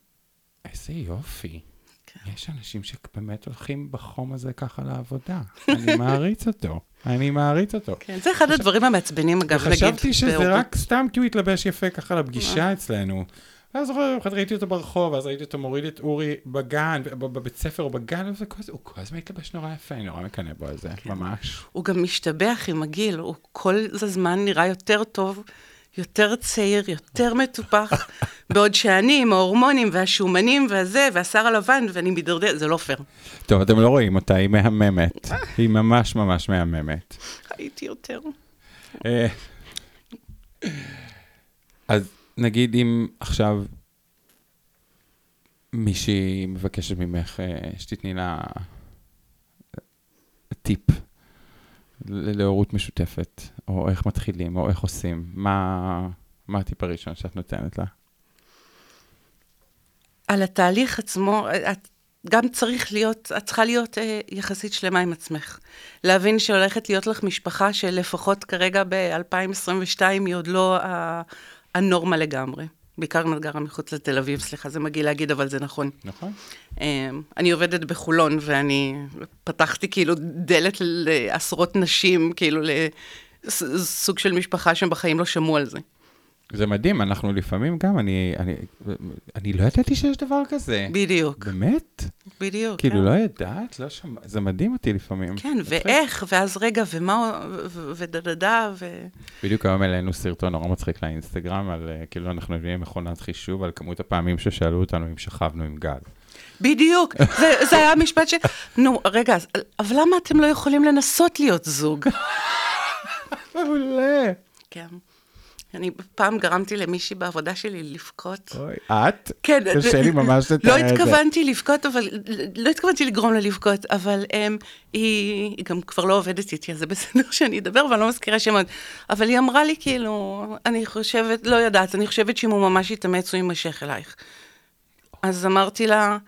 איזה יופי. כן. יש אנשים שבאמת הולכים בחום הזה ככה לעבודה. אני מעריץ אותו. אני מעריץ אותו. כן, זה אחד הדברים המעצבנים, אגב, נגיד. וחשבתי שזה רק סתם כי הוא התלבש יפה ככה לפגישה אצלנו. ואז זוכר, ראיתי אותו ברחוב, ואז ראיתי אותו מוריד את אורי בגן, בבית ספר או בגן, הוא כל הזמן התלבש נורא יפה, אני נורא מקנא בו על זה, כן. ממש. הוא גם משתבח עם הגיל, הוא כל הזמן נראה יותר טוב. יותר צעיר, יותר מטופח, בעוד שאני עם ההורמונים והשומנים והזה, והשיער הלבן, ואני מידרדר, זה לא פייר. טוב, אתם לא רואים אותה, היא מהממת. היא ממש ממש מהממת. הייתי יותר. אה, אז נגיד אם עכשיו מישהי מבקשת ממך אה, שתתני לה טיפ להורות משותפת, או איך מתחילים, או איך עושים? מה, מה הטיפ הראשון שאת נותנת לה? על התהליך עצמו, את גם צריך להיות, את צריכה להיות אה, יחסית שלמה עם עצמך. להבין שהולכת להיות לך משפחה שלפחות כרגע ב-2022 היא עוד לא הנורמה לגמרי. בעיקר אם את גרה מחוץ לתל אביב, סליחה, זה מגעיל להגיד, אבל זה נכון. נכון. אמ, אני עובדת בחולון, ואני פתחתי כאילו דלת לעשרות נשים, כאילו לסוג של משפחה שהם בחיים לא שמעו על זה. זה מדהים, אנחנו לפעמים גם, אני, אני, אני לא ידעתי שיש דבר כזה. בדיוק. באמת? בדיוק, כאילו, כן. לא ידעת? לא שמע... זה מדהים אותי לפעמים. כן, ואיך, ואז רגע, ומה, ודדדה, ו... בדיוק היום העלינו סרטון נורא מצחיק לאינסטגרם, על אה, כאילו אנחנו מביאים מכונת חישוב, על כמות הפעמים ששאלו אותנו אם שכבנו עם גל. בדיוק, זה, זה היה משפט ש... נו, רגע, אבל למה אתם לא יכולים לנסות להיות זוג? מעולה. כן. אני פעם גרמתי למישהי בעבודה שלי לבכות. אוי, את? כן. קשה לי ממש לתאר את זה. לא התכוונתי לבכות, אבל, לא התכוונתי לגרום לה לבכות, אבל um, היא, היא גם כבר לא עובדת איתי, אז זה בסדר שאני אדבר, ואני לא מזכירה שמות. אבל היא אמרה לי, כאילו, אני חושבת, לא יודעת, אני חושבת שאם הוא ממש יתאמץ, הוא יימשך אלייך. אז אמרתי לה,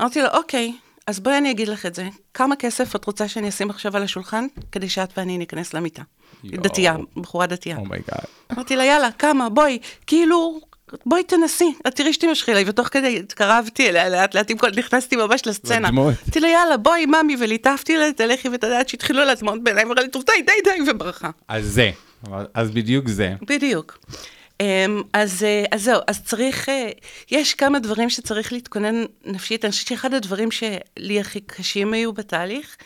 אמרתי לה, אוקיי, אז בואי אני אגיד לך את זה. כמה כסף את רוצה שאני אשים עכשיו על השולחן, כדי שאת ואני ניכנס למיטה? דתייה, בחורה דתייה. oh my God. Oh אמרתי לה, יאללה, כמה, בואי, כאילו, בואי תנסי, את תראי שתימשכי אליי, ותוך כדי התקרבתי אליה לאט לאט עם כל, נכנסתי ממש לסצנה. אמרתי לה, יאללה, בואי, ממי, וליטפתי לה את הלחי ואת הדמעות שהתחילו לצאת מהעיניים, אמרה לי, טוב, די, די, די, וברחה. אז זה, אז בדיוק זה. בדיוק. אמ, אז, אה, אז זהו, אז צריך, אה, יש כמה דברים שצריך להתכונן נפשית. אני חושבת שאחד הדברים שלי הכי קשים היו בתהליך,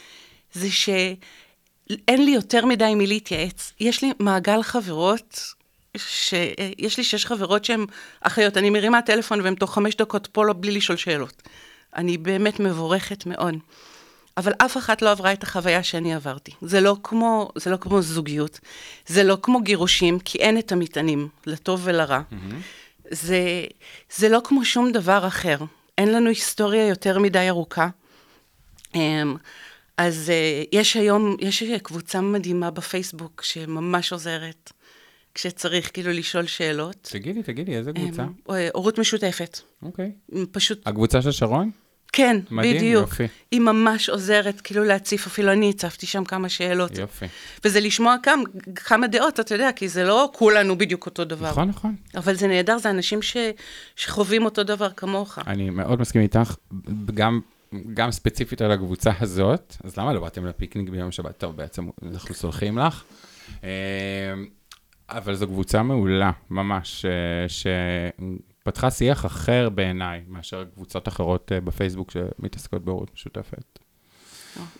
זה שאין לי יותר מדי מי להתייעץ. יש לי מעגל חברות, שיש אה, לי שש חברות שהן אחיות. אני מרימה טלפון והן תוך חמש דקות פה לא בלי לשאול שאלות. אני באמת מבורכת מאוד. אבל אף אחת לא עברה את החוויה שאני עברתי. זה לא כמו, זה לא כמו זוגיות, זה לא כמו גירושים, כי אין את המטענים, לטוב ולרע. Mm-hmm. זה, זה לא כמו שום דבר אחר. אין לנו היסטוריה יותר מדי ארוכה. אמ, אז אה, יש היום, יש קבוצה מדהימה בפייסבוק שממש עוזרת. כשצריך כאילו לשאול שאלות. תגידי, תגידי, איזה קבוצה? אה, הורות משותפת. אוקיי. פשוט... הקבוצה של שרון? כן, מדהים, בדיוק. יופי. היא ממש עוזרת כאילו להציף, אפילו אני הצפתי שם כמה שאלות. יופי. וזה לשמוע כמה, כמה דעות, אתה יודע, כי זה לא כולנו בדיוק אותו דבר. נכון, נכון. אבל זה נהדר, זה אנשים ש, שחווים אותו דבר כמוך. אני מאוד מסכים איתך, גם, גם ספציפית על הקבוצה הזאת, אז למה לא באתם לפיקניק ביום שבת? טוב, בעצם אנחנו סולחים לך. אה, אבל זו קבוצה מעולה, ממש, אה, שפתחה שיח אחר בעיניי, מאשר קבוצות אחרות אה, בפייסבוק שמתעסקות בהורות משותפת.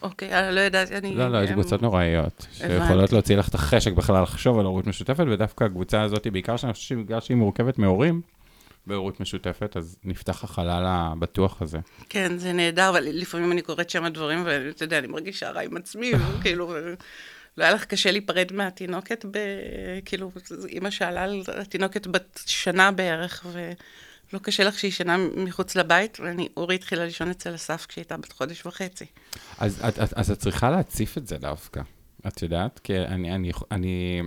אוקיי, אני לא יודעת, אני... לא, לא, יש אמ, קבוצות נוראיות, שיכולות. להוציא לך את החשק בכלל לחשוב על הורות משותפת, ודווקא הקבוצה הזאת, בעיקר שאני חושב שבגלל שהיא מורכבת מהורים, בהורות משותפת, אז נפתח החלל הבטוח הזה. כן, זה נהדר, אבל לפעמים אני קוראת שם דברים, ואתה יודע, אני מרגישה רע עם עצמי, כאילו, לא היה לך קשה להיפרד מהתינוקת, ב... כאילו, אימא שאלה על התינוקת בת שנה בערך, ולא קשה לך שהיא ישנה מחוץ לבית, ואני, אורי התחילה לישון אצל אסף כשהיא הייתה בת חודש וחצי. אז את, את, אז את צריכה להציף את זה דווקא, את יודעת? כי אני, אני, אני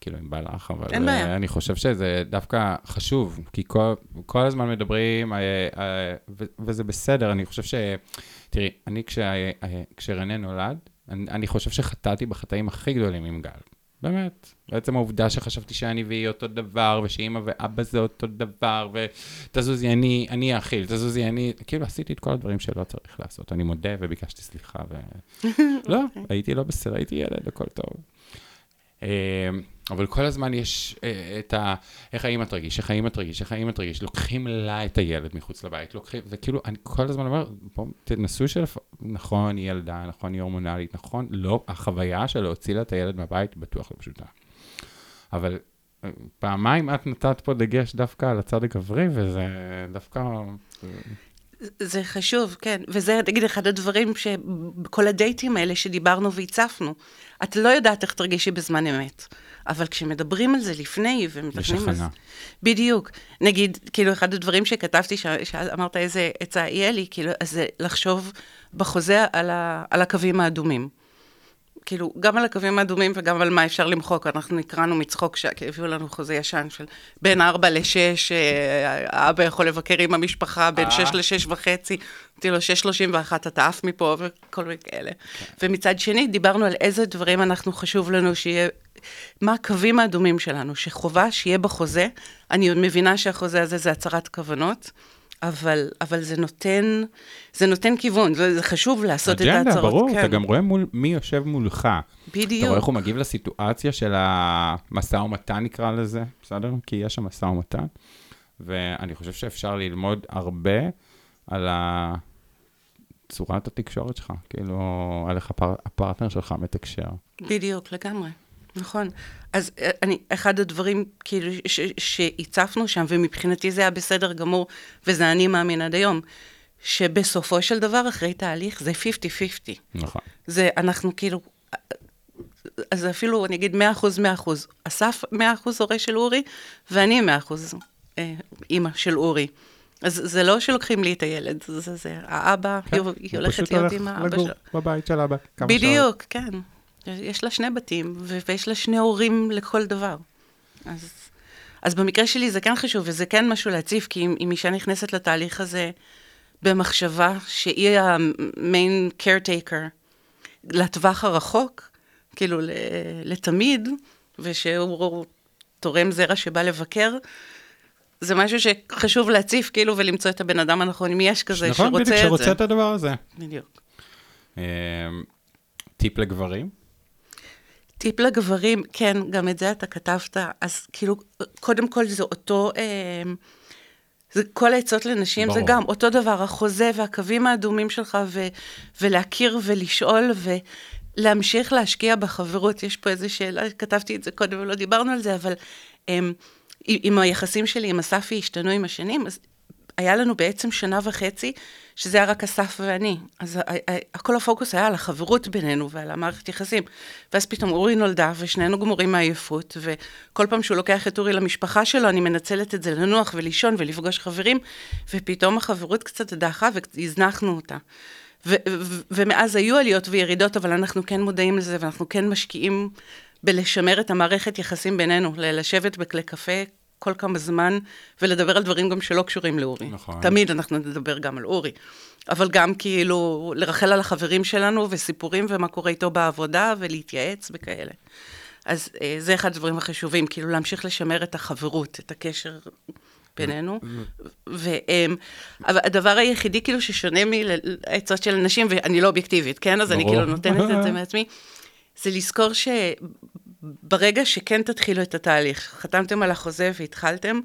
כאילו, אם בא לך, אבל אין בעיה. אה, אני חושב שזה דווקא חשוב, כי כל, כל הזמן מדברים, אה, אה, ו, וזה בסדר, אני חושב ש... תראי, אני כשה, אה, כשרנה נולד, אני, אני חושב שחטאתי בחטאים הכי גדולים עם גל. באמת. בעצם העובדה שחשבתי שאני והיא אותו דבר, ושאימא ואבא זה אותו דבר, ותזוזי אני, אני אאכיל, תזוזי אני, כאילו עשיתי את כל הדברים שלא צריך לעשות. אני מודה וביקשתי סליחה, ו... לא, הייתי לא בסדר, הייתי ילד, הכל טוב. אה, אבל כל הזמן יש אה, את ה... איך האמא תרגיש, איך האמא תרגיש, איך האמא תרגיש, לוקחים לה את הילד מחוץ לבית, לוקחים, וכאילו, אני כל הזמן אומר, בואו תנסו של... נכון, היא ילדה, נכון, היא הורמונלית, נכון, לא, החוויה של להוציא לה את הילד מהבית בטוח לא פשוטה. אבל אה, פעמיים את נתת פה דגש דווקא על הצד הגברי, וזה דווקא... זה חשוב, כן. וזה, נגיד, אחד הדברים שבכל הדייטים האלה שדיברנו והצפנו, את לא יודעת איך תרגישי בזמן אמת. אבל כשמדברים על זה לפני על זה... הכנה. בדיוק. נגיד, כאילו, אחד הדברים שכתבתי, ש- שאמרת איזה עצה יהיה לי, כאילו, אז זה לחשוב בחוזה על, ה- על הקווים האדומים. כאילו, גם על הקווים האדומים וגם על מה אפשר למחוק. אנחנו נקראנו מצחוק, ש- כי הביאו לנו חוזה ישן של בין 4 ל-6, האבא יכול לבקר עם המשפחה, בין אה. 6 ל-6 וחצי. אמרתי לו, 6.31, אתה עף מפה, וכל מיני כאלה. ומצד שני, דיברנו על איזה דברים אנחנו חשוב לנו שיהיה, מה הקווים האדומים שלנו, שחובה שיהיה בחוזה. אני עוד מבינה שהחוזה הזה זה הצהרת כוונות. אבל, אבל זה נותן, זה נותן כיוון, זה, חשוב לעשות את ההצהרות. אג'נדה, ברור, כן. אתה גם רואה מול מי יושב מולך. בדיוק. אתה רואה איך הוא מגיב לסיטואציה של המשא ומתן, נקרא לזה, בסדר? כי יש שם משא ומתן, ואני חושב שאפשר ללמוד הרבה על ה... צורת התקשורת שלך, כאילו, על איך הפר... הפרטנר שלך מתקשר. בדיוק, לגמרי. נכון. אז אה, אני, אחד הדברים כאילו שהצפנו שם, ומבחינתי זה היה בסדר גמור, וזה אני מאמין עד היום, שבסופו של דבר, אחרי תהליך, זה 50-50. נכון. זה, אנחנו כאילו, אז אפילו, אני אגיד 100 אחוז, 100 אחוז. אסף 100 אחוז הורה של אורי, ואני 100 אחוז אה, אימא של אורי. אז זה לא שלוקחים לי את הילד, זה, זה האבא, כן, היא, הוא הולכת פשוט להיות הולך עם האבא לגור שלה. בבית של אבא. כמה שעות. בדיוק, כן. יש לה שני בתים, ויש לה שני הורים לכל דבר. אז, אז במקרה שלי זה כן חשוב, וזה כן משהו להציף, כי אם, אם אישה נכנסת לתהליך הזה במחשבה שהיא המיין caretaker לטווח הרחוק, כאילו לתמיד, ושהוא תורם זרע שבא לבקר, זה משהו שחשוב להציף, כאילו, ולמצוא את הבן אדם הנכון, אם יש כזה נכון, שרוצה בדיוק, את שרוצה זה. את הדבר הזה. בדיוק. אה, טיפ לגברים? טיפ לגברים, כן, גם את זה אתה כתבת, אז כאילו, קודם כל זה אותו, אה, זה כל העצות לנשים, זה ברור. גם אותו דבר, החוזה והקווים האדומים שלך, ו, ולהכיר ולשאול, ולהמשיך להשקיע בחברות. יש פה איזו שאלה, כתבתי את זה קודם ולא דיברנו על זה, אבל אה, אם היחסים שלי עם אספי השתנו עם השנים, אז היה לנו בעצם שנה וחצי, שזה היה רק אסף ואני. אז כל הפוקוס היה על החברות בינינו ועל המערכת יחסים. ואז פתאום אורי נולדה, ושנינו גמורים מעייפות, וכל פעם שהוא לוקח את אורי למשפחה שלו, אני מנצלת את זה לנוח ולישון ולפגוש חברים, ופתאום החברות קצת דעכה והזנחנו אותה. ו- ו- ומאז היו עליות וירידות, אבל אנחנו כן מודעים לזה, ואנחנו כן משקיעים בלשמר את המערכת יחסים בינינו, לשבת בכלי קפה כל כמה זמן, ולדבר על דברים גם שלא קשורים לאורי. נכון. תמיד אנחנו נדבר גם על אורי. אבל גם כאילו לרחל על החברים שלנו, וסיפורים, ומה קורה איתו בעבודה, ולהתייעץ וכאלה. אז אה, זה אחד הדברים החשובים, כאילו להמשיך לשמר את החברות, את הקשר בינינו. והדבר היחידי כאילו ששונה מהעצות של אנשים, ואני לא אובייקטיבית, כן? אז אני ברור. כאילו נותנת את זה מעצמי, זה לזכור שברגע שכן תתחילו את התהליך, חתמתם על החוזה והתחלתם,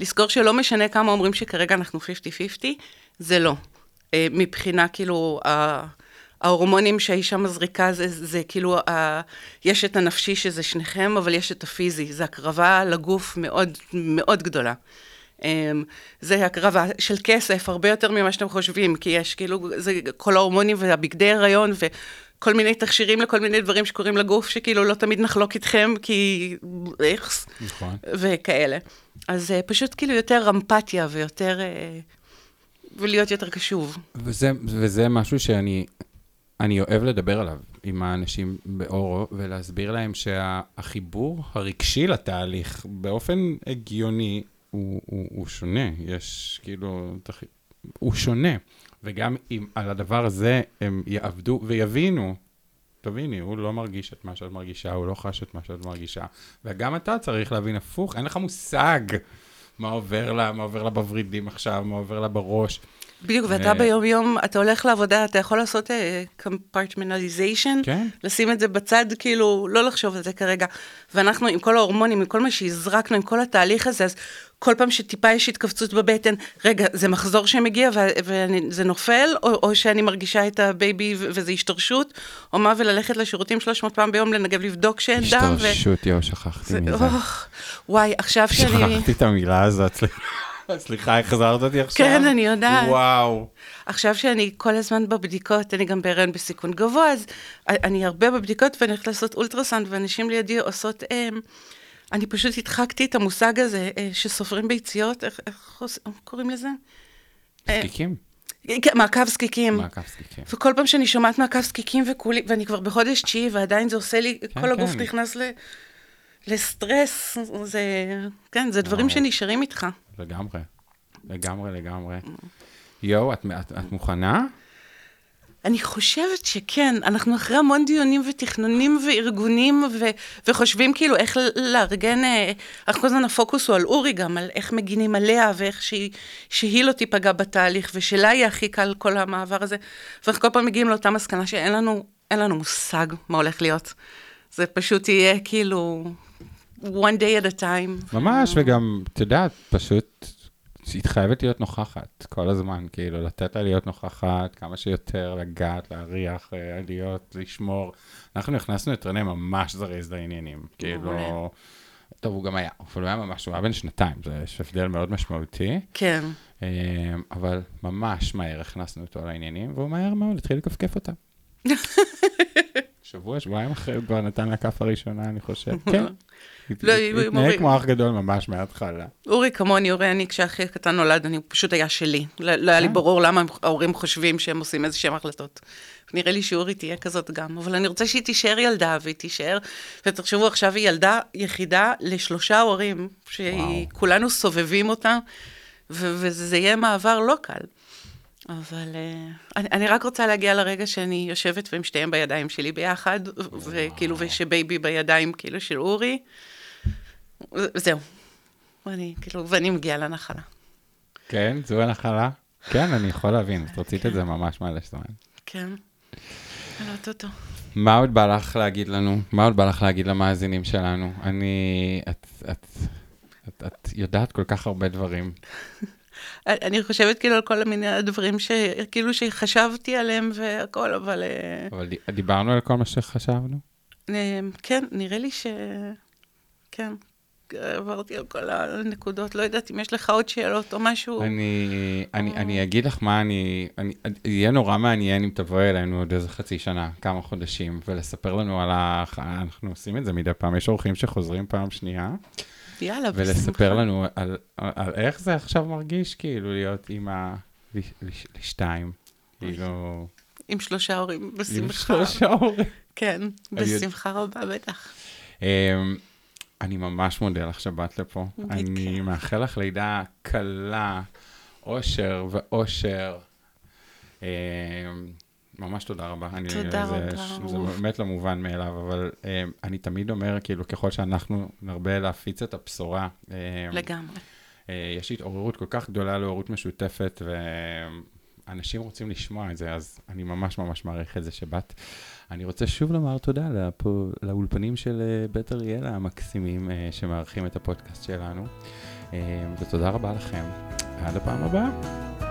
לזכור שלא משנה כמה אומרים שכרגע אנחנו 50-50, זה לא. אה, מבחינה כאילו, ההורמונים שהאישה מזריקה זה, זה כאילו, ה- יש את הנפשי שזה שניכם, אבל יש את הפיזי, זה הקרבה לגוף מאוד מאוד גדולה. אמ, זה הקרבה של כסף, הרבה יותר ממה שאתם חושבים, כי יש כאילו, זה כל ההורמונים והבגדי הריון וכל מיני תכשירים לכל מיני דברים שקורים לגוף, שכאילו לא תמיד נחלוק איתכם, כי איכס, נכון. וכאלה. אז אה, פשוט כאילו יותר אמפתיה ויותר, אה, ולהיות יותר קשוב. וזה, וזה משהו שאני אני אוהב לדבר עליו עם האנשים באורו, ולהסביר להם שהחיבור הרגשי לתהליך, באופן הגיוני, הוא, הוא, הוא שונה. יש כאילו, הוא שונה. וגם אם על הדבר הזה הם יעבדו ויבינו, תביני, הוא לא מרגיש את מה שאת מרגישה, הוא לא חש את מה שאת מרגישה. וגם אתה צריך להבין הפוך, אין לך מושג מה עובר לה, מה עובר לה בוורידים עכשיו, מה עובר לה בראש. בדיוק, ואתה אה, ביום-יום, אתה הולך לעבודה, אתה יכול לעשות compartmentalization, כן. לשים את זה בצד, כאילו, לא לחשוב על זה כרגע. ואנחנו, עם כל ההורמונים, עם כל מה שהזרקנו, עם כל התהליך הזה, אז כל פעם שטיפה יש התכווצות בבטן, רגע, זה מחזור שמגיע וזה נופל, או, או שאני מרגישה את ה baby וזה השתרשות, או מה, וללכת לשירותים 300 פעם ביום לנגב לבדוק שאין דם. השתרשות, יואו, שכחתי זה- מזה. וואי, עכשיו שאני... שכחתי את המילה הזאת, סליחה. החזרת אותי עכשיו? כן, אני יודעת. וואו. עכשיו שאני כל הזמן בבדיקות, אני גם בהיריון בסיכון גבוה, אז אני הרבה בבדיקות ואני הולכת לעשות אולטרסאונד, ואנשים לידי עושות, אה, אני פשוט הדחקתי את המושג הזה אה, שסופרים ביציות, איך, איך עוש- קוראים לזה? אה, זקיקים? כן, מעקב זקיקים. מעקב זקיקים. וכל פעם שאני שומעת מעקב זקיקים וכולי, ואני כבר בחודש תשיעי, ועדיין זה עושה לי, כן, כל הגוף כן. נכנס ל, לסטרס, זה, כן, זה דברים וואו. שנשארים איתך. לגמרי. לגמרי, לגמרי. יואו, את- את את מוכנה? אני חושבת שכן, אנחנו אחרי המון דיונים ותכנונים וארגונים ו- וחושבים כאילו איך לארגן, אה, אנחנו כל הזמן הפוקוס הוא על אורי גם, על איך מגינים עליה ואיך שהיא, שהיא לא תיפגע בתהליך ושלה יהיה הכי קל כל המעבר הזה. ואנחנו כל פעם מגיעים לאותה מסקנה שאין לנו, לנו מושג מה הולך להיות. זה פשוט יהיה כאילו one day at a time. ממש, וגם, את יודעת, פשוט, היא חייבת להיות נוכחת כל הזמן, כאילו, לתת לה להיות נוכחת כמה שיותר, לגעת, להריח, אה, להיות, לשמור. אנחנו הכנסנו את רנה ממש זריז לעניינים, כאילו... טוב, הוא גם היה, אבל הוא היה ממש, הוא היה בן שנתיים, זה יש הבדל מאוד משמעותי, כן, אה, אבל ממש מהר הכנסנו אותו לעניינים, והוא מהר מאוד התחיל לכפכף אותה. שבוע, שבועיים אחרי, הוא כבר נתן לה כף הראשונה, אני חושב. כן. לא, התנהג כמו אח גדול ממש מההתחלה. אורי כמוני, אורי, אני כשאחי הקטן נולד, אני פשוט היה שלי. לא, לא היה לי אה. ברור למה ההורים חושבים שהם עושים איזה שהם החלטות. נראה לי שאורי תהיה כזאת גם, אבל אני רוצה שהיא תישאר ילדה, והיא תישאר, ותחשבו, עכשיו היא ילדה יחידה לשלושה הורים, שכולנו סובבים אותה, ו- וזה יהיה מעבר לא קל. אבל uh, אני, אני רק רוצה להגיע לרגע שאני יושבת והם שתיהם בידיים שלי ביחד, וכאילו, ושבייבי בידיים כאילו של אורי, ו- וזהו. ואני, כאילו, ואני מגיעה לנחלה. כן, זו הנחלה? כן, אני יכול להבין, את רצית את זה ממש מלא זמן. כן. יודעת אותו. מה עוד בא לך להגיד לנו? מה עוד בא לך להגיד למאזינים שלנו? אני... את, את, את, את יודעת כל כך הרבה דברים. אני חושבת כאילו על כל מיני הדברים שכאילו שחשבתי עליהם והכל, אבל אה, אבל דיברנו על כל מה שחשבנו? אה, כן, נראה לי ש... כן. עברתי על כל הנקודות, לא יודעת אם יש לך עוד שאלות או משהו. אני, אני, אני אגיד לך מה אני, אני, יהיה נורא מעניין אם תבואי אלינו עוד איזה חצי שנה, כמה חודשים, ולספר לנו על ה... אנחנו עושים את זה מדי פעם, יש אורחים שחוזרים פעם שנייה. יאללה, בשמחה. ולספר לנו על, על, על איך זה עכשיו מרגיש, כאילו, להיות אימא לשתיים, כאילו... עם שלושה הורים, בשמחה. עם שלושה הורים. כן, בשמחה רבה, בטח. אמ, אני ממש מודה לך שבאת לפה. אני מאחל לך לידה קלה, אושר ואושר. ממש תודה רבה. תודה אני, רבה. זה, זה באמת לא מובן מאליו, אבל um, אני תמיד אומר, כאילו, ככל שאנחנו נרבה להפיץ את הבשורה. Um, לגמרי. Uh, יש התעוררות כל כך גדולה להורות משותפת, ואנשים רוצים לשמוע את זה, אז אני ממש ממש מעריך את זה שבאת. אני רוצה שוב לומר תודה לפו, לאולפנים של בית אריאלה המקסימים uh, שמארחים את הפודקאסט שלנו, uh, ותודה רבה לכם. עד הפעם הבאה.